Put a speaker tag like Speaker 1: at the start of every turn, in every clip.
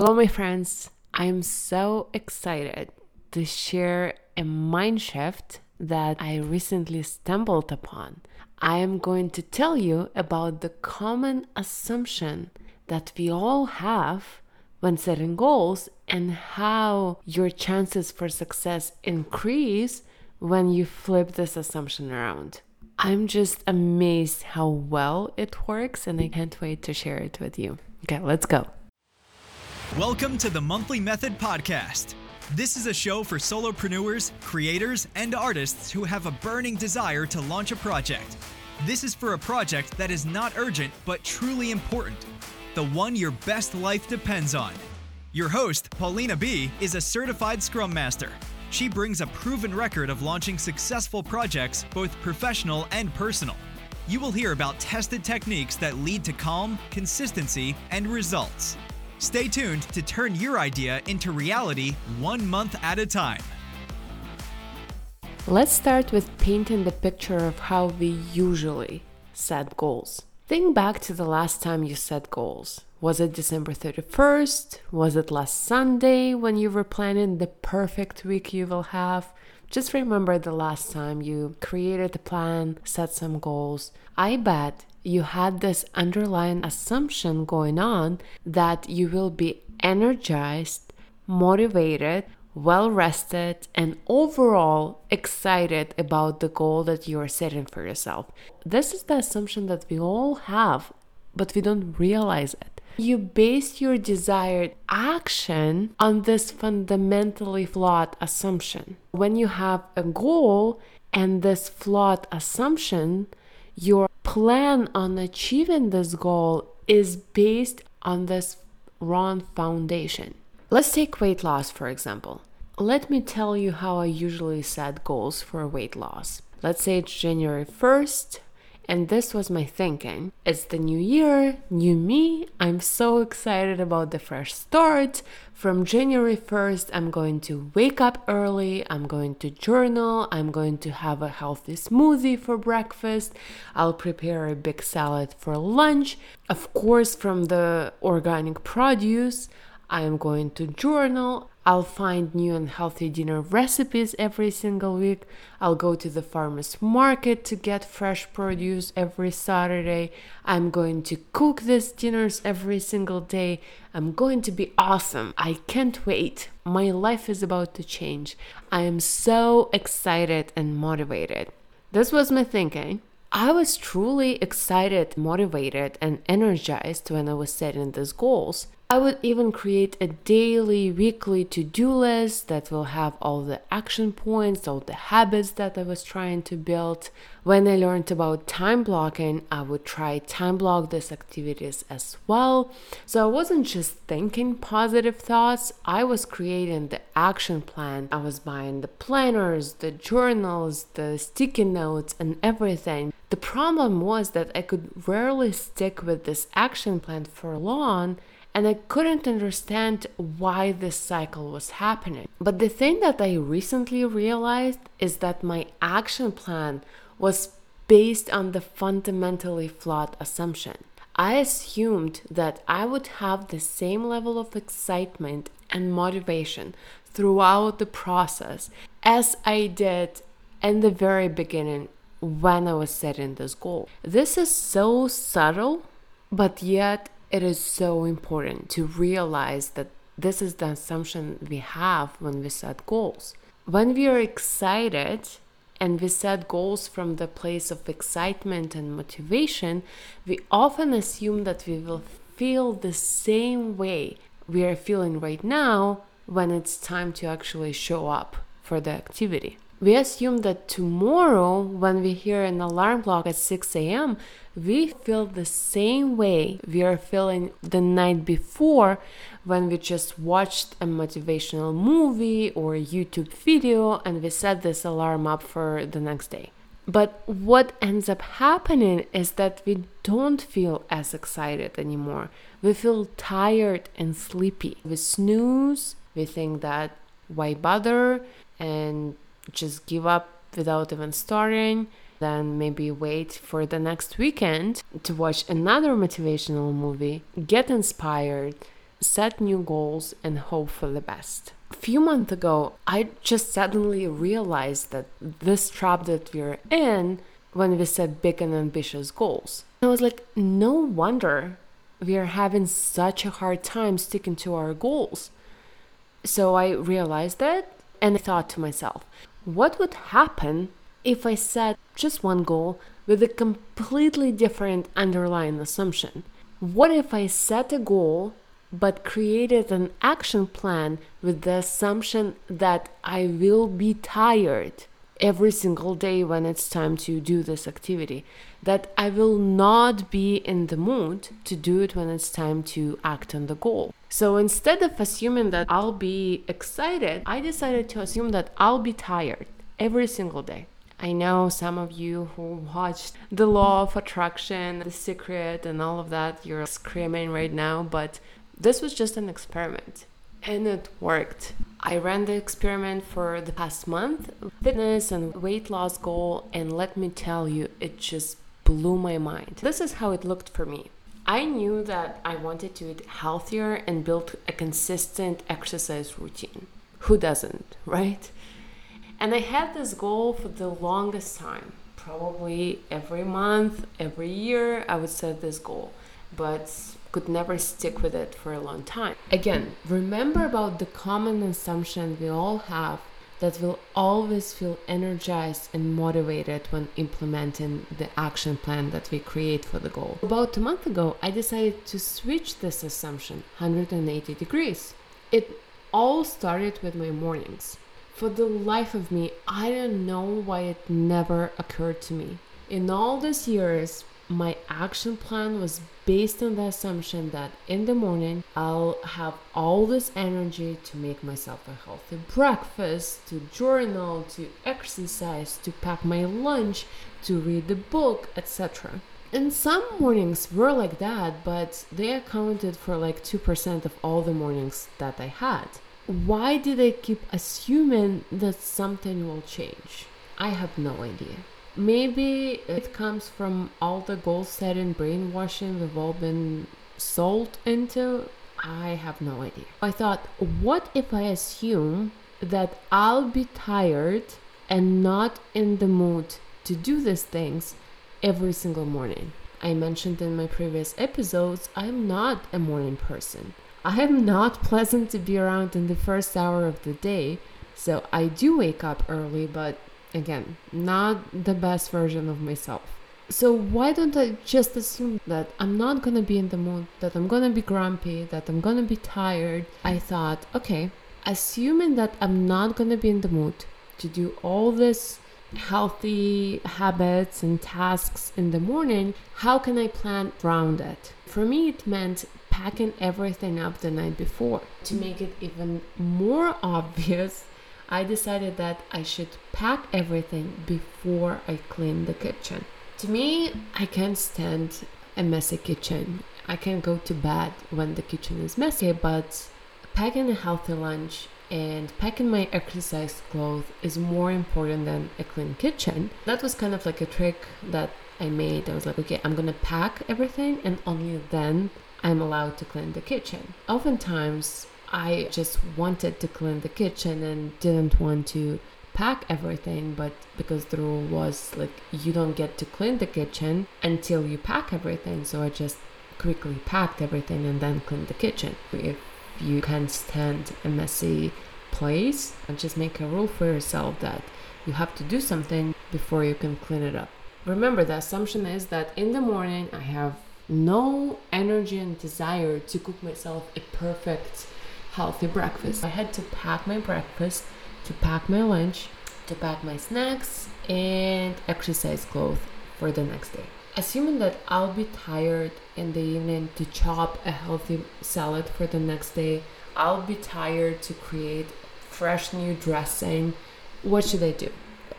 Speaker 1: Hello, my friends. I'm so excited to share a mind shift that I recently stumbled upon. I am going to tell you about the common assumption that we all have when setting goals and how your chances for success increase when you flip this assumption around. I'm just amazed how well it works and I can't wait to share it with you. Okay, let's go.
Speaker 2: Welcome to the Monthly Method Podcast. This is a show for solopreneurs, creators, and artists who have a burning desire to launch a project. This is for a project that is not urgent but truly important, the one your best life depends on. Your host, Paulina B., is a certified Scrum Master she brings a proven record of launching successful projects, both professional and personal. You will hear about tested techniques that lead to calm, consistency, and results. Stay tuned to turn your idea into reality one month at a time.
Speaker 1: Let's start with painting the picture of how we usually set goals. Think back to the last time you set goals. Was it December 31st? Was it last Sunday when you were planning the perfect week you will have? Just remember the last time you created a plan, set some goals. I bet you had this underlying assumption going on that you will be energized, motivated, well rested, and overall excited about the goal that you are setting for yourself. This is the assumption that we all have, but we don't realize it. You base your desired action on this fundamentally flawed assumption. When you have a goal and this flawed assumption, your plan on achieving this goal is based on this wrong foundation. Let's take weight loss, for example. Let me tell you how I usually set goals for weight loss. Let's say it's January 1st, and this was my thinking. It's the new year, new me. I'm so excited about the fresh start. From January 1st, I'm going to wake up early. I'm going to journal. I'm going to have a healthy smoothie for breakfast. I'll prepare a big salad for lunch. Of course, from the organic produce. I am going to journal. I'll find new and healthy dinner recipes every single week. I'll go to the farmer's market to get fresh produce every Saturday. I'm going to cook these dinners every single day. I'm going to be awesome. I can't wait. My life is about to change. I am so excited and motivated. This was my thinking. I was truly excited, motivated, and energized when I was setting these goals. I would even create a daily, weekly to do list that will have all the action points, all the habits that I was trying to build. When I learned about time blocking, I would try time block these activities as well. So I wasn't just thinking positive thoughts, I was creating the action plan. I was buying the planners, the journals, the sticky notes, and everything. The problem was that I could rarely stick with this action plan for long and I couldn't understand why this cycle was happening. But the thing that I recently realized is that my action plan was based on the fundamentally flawed assumption. I assumed that I would have the same level of excitement and motivation throughout the process as I did in the very beginning when I was setting this goal. This is so subtle, but yet it is so important to realize that this is the assumption we have when we set goals. When we are excited and we set goals from the place of excitement and motivation, we often assume that we will feel the same way we are feeling right now when it's time to actually show up for the activity. We assume that tomorrow, when we hear an alarm clock at 6 a.m., we feel the same way we are feeling the night before when we just watched a motivational movie or a YouTube video and we set this alarm up for the next day. But what ends up happening is that we don't feel as excited anymore. We feel tired and sleepy. We snooze, we think that why bother, and just give up without even starting then maybe wait for the next weekend to watch another motivational movie, get inspired, set new goals and hope for the best. A few months ago, I just suddenly realized that this trap that we're in when we set big and ambitious goals. I was like, no wonder we are having such a hard time sticking to our goals. So I realized that and I thought to myself, what would happen if I set just one goal with a completely different underlying assumption? What if I set a goal but created an action plan with the assumption that I will be tired every single day when it's time to do this activity, that I will not be in the mood to do it when it's time to act on the goal. So instead of assuming that I'll be excited, I decided to assume that I'll be tired every single day. I know some of you who watched The Law of Attraction, The Secret, and all of that, you're screaming right now, but this was just an experiment and it worked. I ran the experiment for the past month, fitness and weight loss goal, and let me tell you, it just blew my mind. This is how it looked for me. I knew that I wanted to eat healthier and build a consistent exercise routine. Who doesn't, right? And I had this goal for the longest time. Probably every month, every year, I would set this goal. But could never stick with it for a long time. Again, remember about the common assumption we all have that we'll always feel energized and motivated when implementing the action plan that we create for the goal. About a month ago, I decided to switch this assumption 180 degrees. It all started with my mornings. For the life of me, I don't know why it never occurred to me. In all these years, my action plan was based on the assumption that in the morning I'll have all this energy to make myself a healthy breakfast, to journal, to exercise, to pack my lunch, to read the book, etc. And some mornings were like that, but they accounted for like 2% of all the mornings that I had. Why did I keep assuming that something will change? I have no idea. Maybe it comes from all the goal setting brainwashing we've all been sold into. I have no idea. I thought, what if I assume that I'll be tired and not in the mood to do these things every single morning? I mentioned in my previous episodes, I'm not a morning person. I am not pleasant to be around in the first hour of the day, so I do wake up early, but again, not the best version of myself. So why don't I just assume that I'm not gonna be in the mood, that I'm gonna be grumpy, that I'm gonna be tired? I thought, okay, assuming that I'm not gonna be in the mood to do all this healthy habits and tasks in the morning, how can I plan around it? For me, it meant packing everything up the night before. To make it even more obvious, I decided that I should pack everything before I clean the kitchen. To me, I can't stand a messy kitchen. I can go to bed when the kitchen is messy, but packing a healthy lunch and packing my exercise clothes is more important than a clean kitchen. That was kind of like a trick that I made. I was like, okay, I'm gonna pack everything and only then I'm allowed to clean the kitchen. Oftentimes, I just wanted to clean the kitchen and didn't want to pack everything, but because the rule was like you don't get to clean the kitchen until you pack everything, so I just quickly packed everything and then cleaned the kitchen. If you can't stand a messy place, just make a rule for yourself that you have to do something before you can clean it up. Remember, the assumption is that in the morning I have no energy and desire to cook myself a perfect healthy breakfast. I had to pack my breakfast, to pack my lunch, to pack my snacks, and exercise clothes for the next day. Assuming that I'll be tired in the evening to chop a healthy salad for the next day, I'll be tired to create fresh new dressing. What should I do?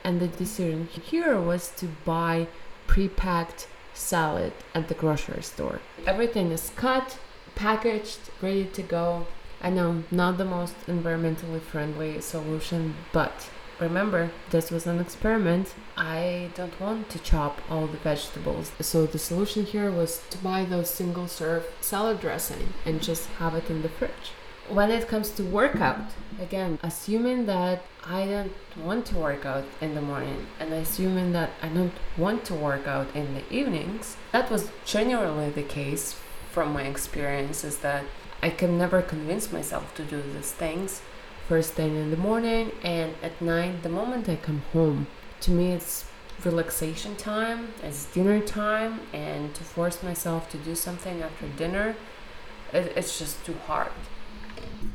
Speaker 1: And the decision here was to buy pre packed salad at the grocery store. Everything is cut, packaged, ready to go. I know, not the most environmentally friendly solution, but remember, this was an experiment. I don't want to chop all the vegetables. So the solution here was to buy those single serve salad dressing and just have it in the fridge. When it comes to workout, again, assuming that I don't want to work out in the morning and assuming that I don't want to work out in the evenings, that was generally the case from my experience is that I can never convince myself to do these things first thing in the morning and at night the moment I come home. To me, it's relaxation time, it's dinner time, and to force myself to do something after dinner, it, it's just too hard.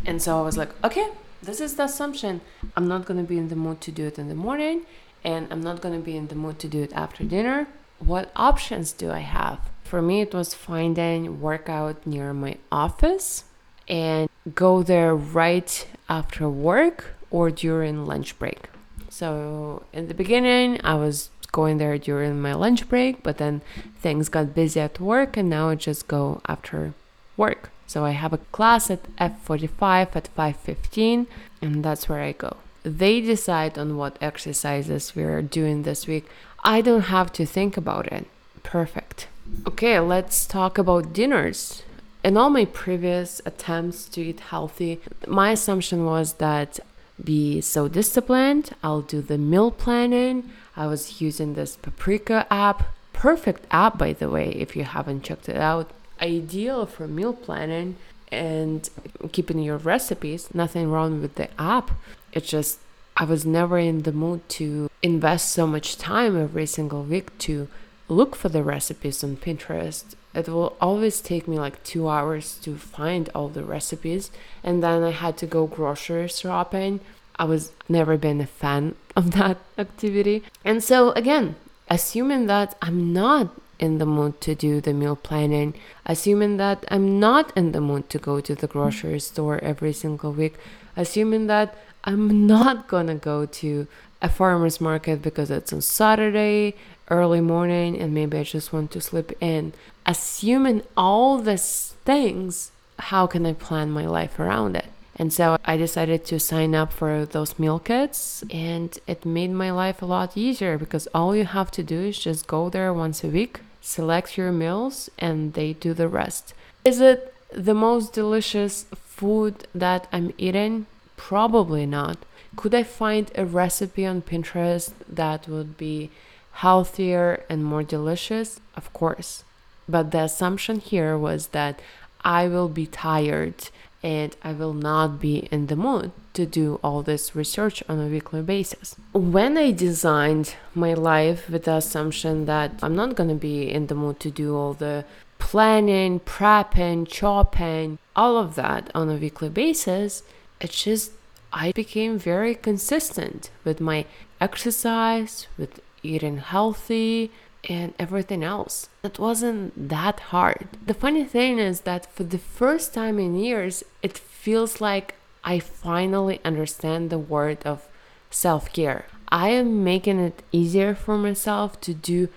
Speaker 1: And so I was like, okay, this is the assumption. I'm not gonna be in the mood to do it in the morning, and I'm not gonna be in the mood to do it after dinner. What options do I have? For me, it was finding workout near my office and go there right after work or during lunch break. So in the beginning, I was going there during my lunch break, but then things got busy at work, and now I just go after work. So I have a class at F45 at 5:15, and that's where I go. They decide on what exercises we're doing this week. I don't have to think about it. Perfect. Okay, let's talk about dinners in all my previous attempts to eat healthy, my assumption was that be so disciplined, I'll do the meal planning. I was using this Paprika app, perfect app by the way, if you haven't checked it out. Ideal for meal planning and keeping your recipes. Nothing wrong with the app. It's just I was never in the mood to invest so much time every single week to look for the recipes on Pinterest. It will always take me like two hours to find all the recipes and then i had to go grocery shopping. I was never been a fan of that activity. And so again assuming that i'm not in the mood to do the meal planning assuming that i'm not in the mood to go to the grocery store every single week assuming that i'm not gonna go to a farmer's market because it's on saturday early morning and maybe I just want to sleep in. Assuming all these things, how can I plan my life around it? And so I decided to sign up for those meal kits, and it made my life a lot easier because all you have to do is just go there once a week, select your meals, and they do the rest. Is it the most delicious food that I'm eating? Probably not. Could I find a recipe on Pinterest that would be healthier and more delicious? Of course. But the assumption here was that I will be tired and I will not be in the mood to do all this research on a weekly basis. When I designed my life with the assumption that I'm not going to be in the mood to do all the planning, prepping, chopping, all of that on a weekly basis, it just I became very consistent with my exercise, with eating healthy, and everything else. It wasn't that hard. The funny thing is that for the first time in years, it feels like I finally understand the word of self care. I am making it easier for myself to do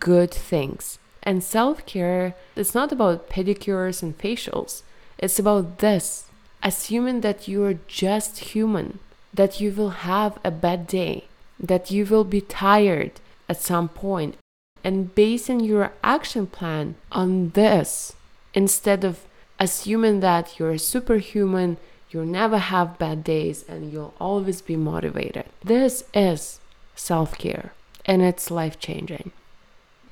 Speaker 1: good things. And self care is not about pedicures and facials, it's about this assuming that you are just human, that you will have a bad day, that you will be tired at some point, and basing your action plan on this instead of assuming that you're superhuman, you'll never have bad days, and you'll always be motivated. This is self care and it's life changing.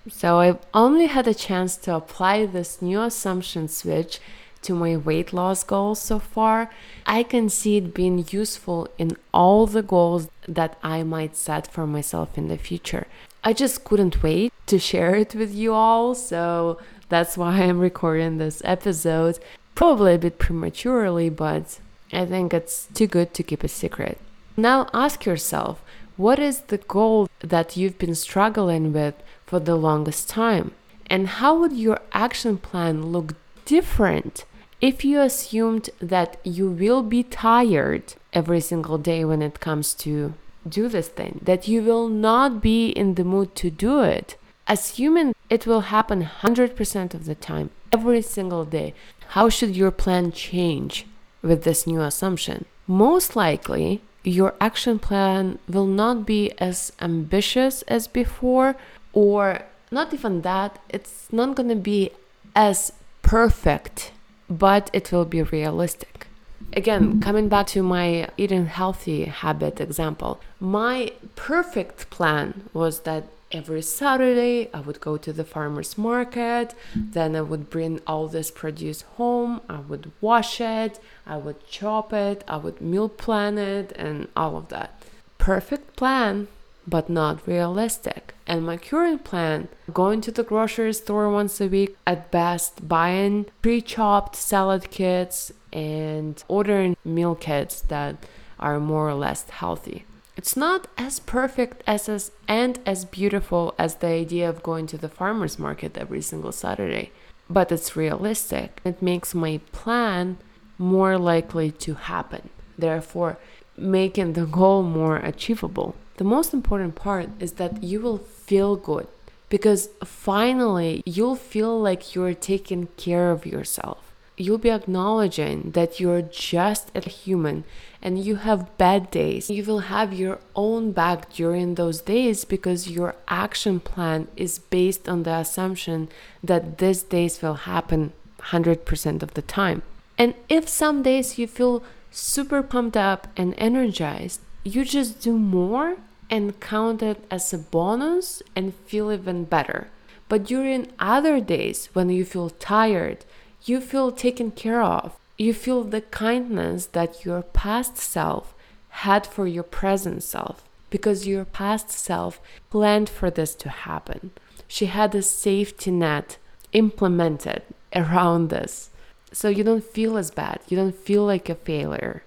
Speaker 1: So I've only had a chance to apply this new assumption switch to my weight loss goals so far, I can see it being useful in all the goals that I might set for myself in the future. I just couldn't wait to share it with you all, so that's why I'm recording this episode. Probably a bit prematurely, but I think it's too good to keep a secret. Now ask yourself what is the goal that you've been struggling with for the longest time? And how would your action plan look different if you assumed that you will be tired every single day when it comes to do this thing, that you will not be in the mood to do it, assuming it will happen 100% of the time, every single day, how should your plan change with this new assumption? Most likely, your action plan will not be as ambitious as before, or not even that, it's not going to be as perfect, but it will be realistic. Again, coming back to my eating healthy habit example, my perfect plan was that every Saturday I would go to the farmer's market, then I would bring all this produce home, I would wash it, I would chop it, I would meal plan it, and all of that. Perfect plan, but not realistic. And my current plan going to the grocery store once a week, at best, buying pre chopped salad kits and ordering meal kits that are more or less healthy. It's not as perfect as, as and as beautiful as the idea of going to the farmer's market every single Saturday, but it's realistic. It makes my plan more likely to happen, therefore, making the goal more achievable. The most important part is that you will feel good because finally you'll feel like you're taking care of yourself you'll be acknowledging that you're just a human and you have bad days. You will have your own back during those days because your action plan is based on the assumption that these days will happen 100% of the time. And if some days you feel super pumped up and energized, you just do more and count it as a bonus and feel even better. But during other days when you feel tired, you feel taken care of. You feel the kindness that your past self had for your present self because your past self planned for this to happen. She had a safety net implemented around this. So you don't feel as bad. You don't feel like a failure.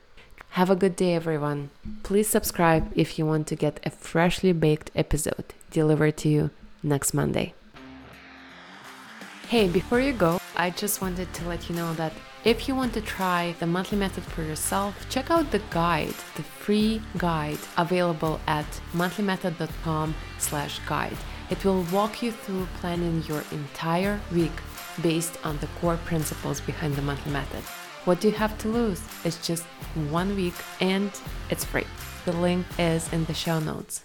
Speaker 1: Have a good day, everyone. Please subscribe if you want to get a freshly baked episode delivered to you next Monday. Hey, before you go, I just wanted to let you know that if you want to try the monthly method for yourself, check out the guide, the free guide available at monthlymethod.com slash guide. It will walk you through planning your entire week based on the core principles behind the monthly method. What do you have to lose? It's just one week and it's free. The link is in the show notes.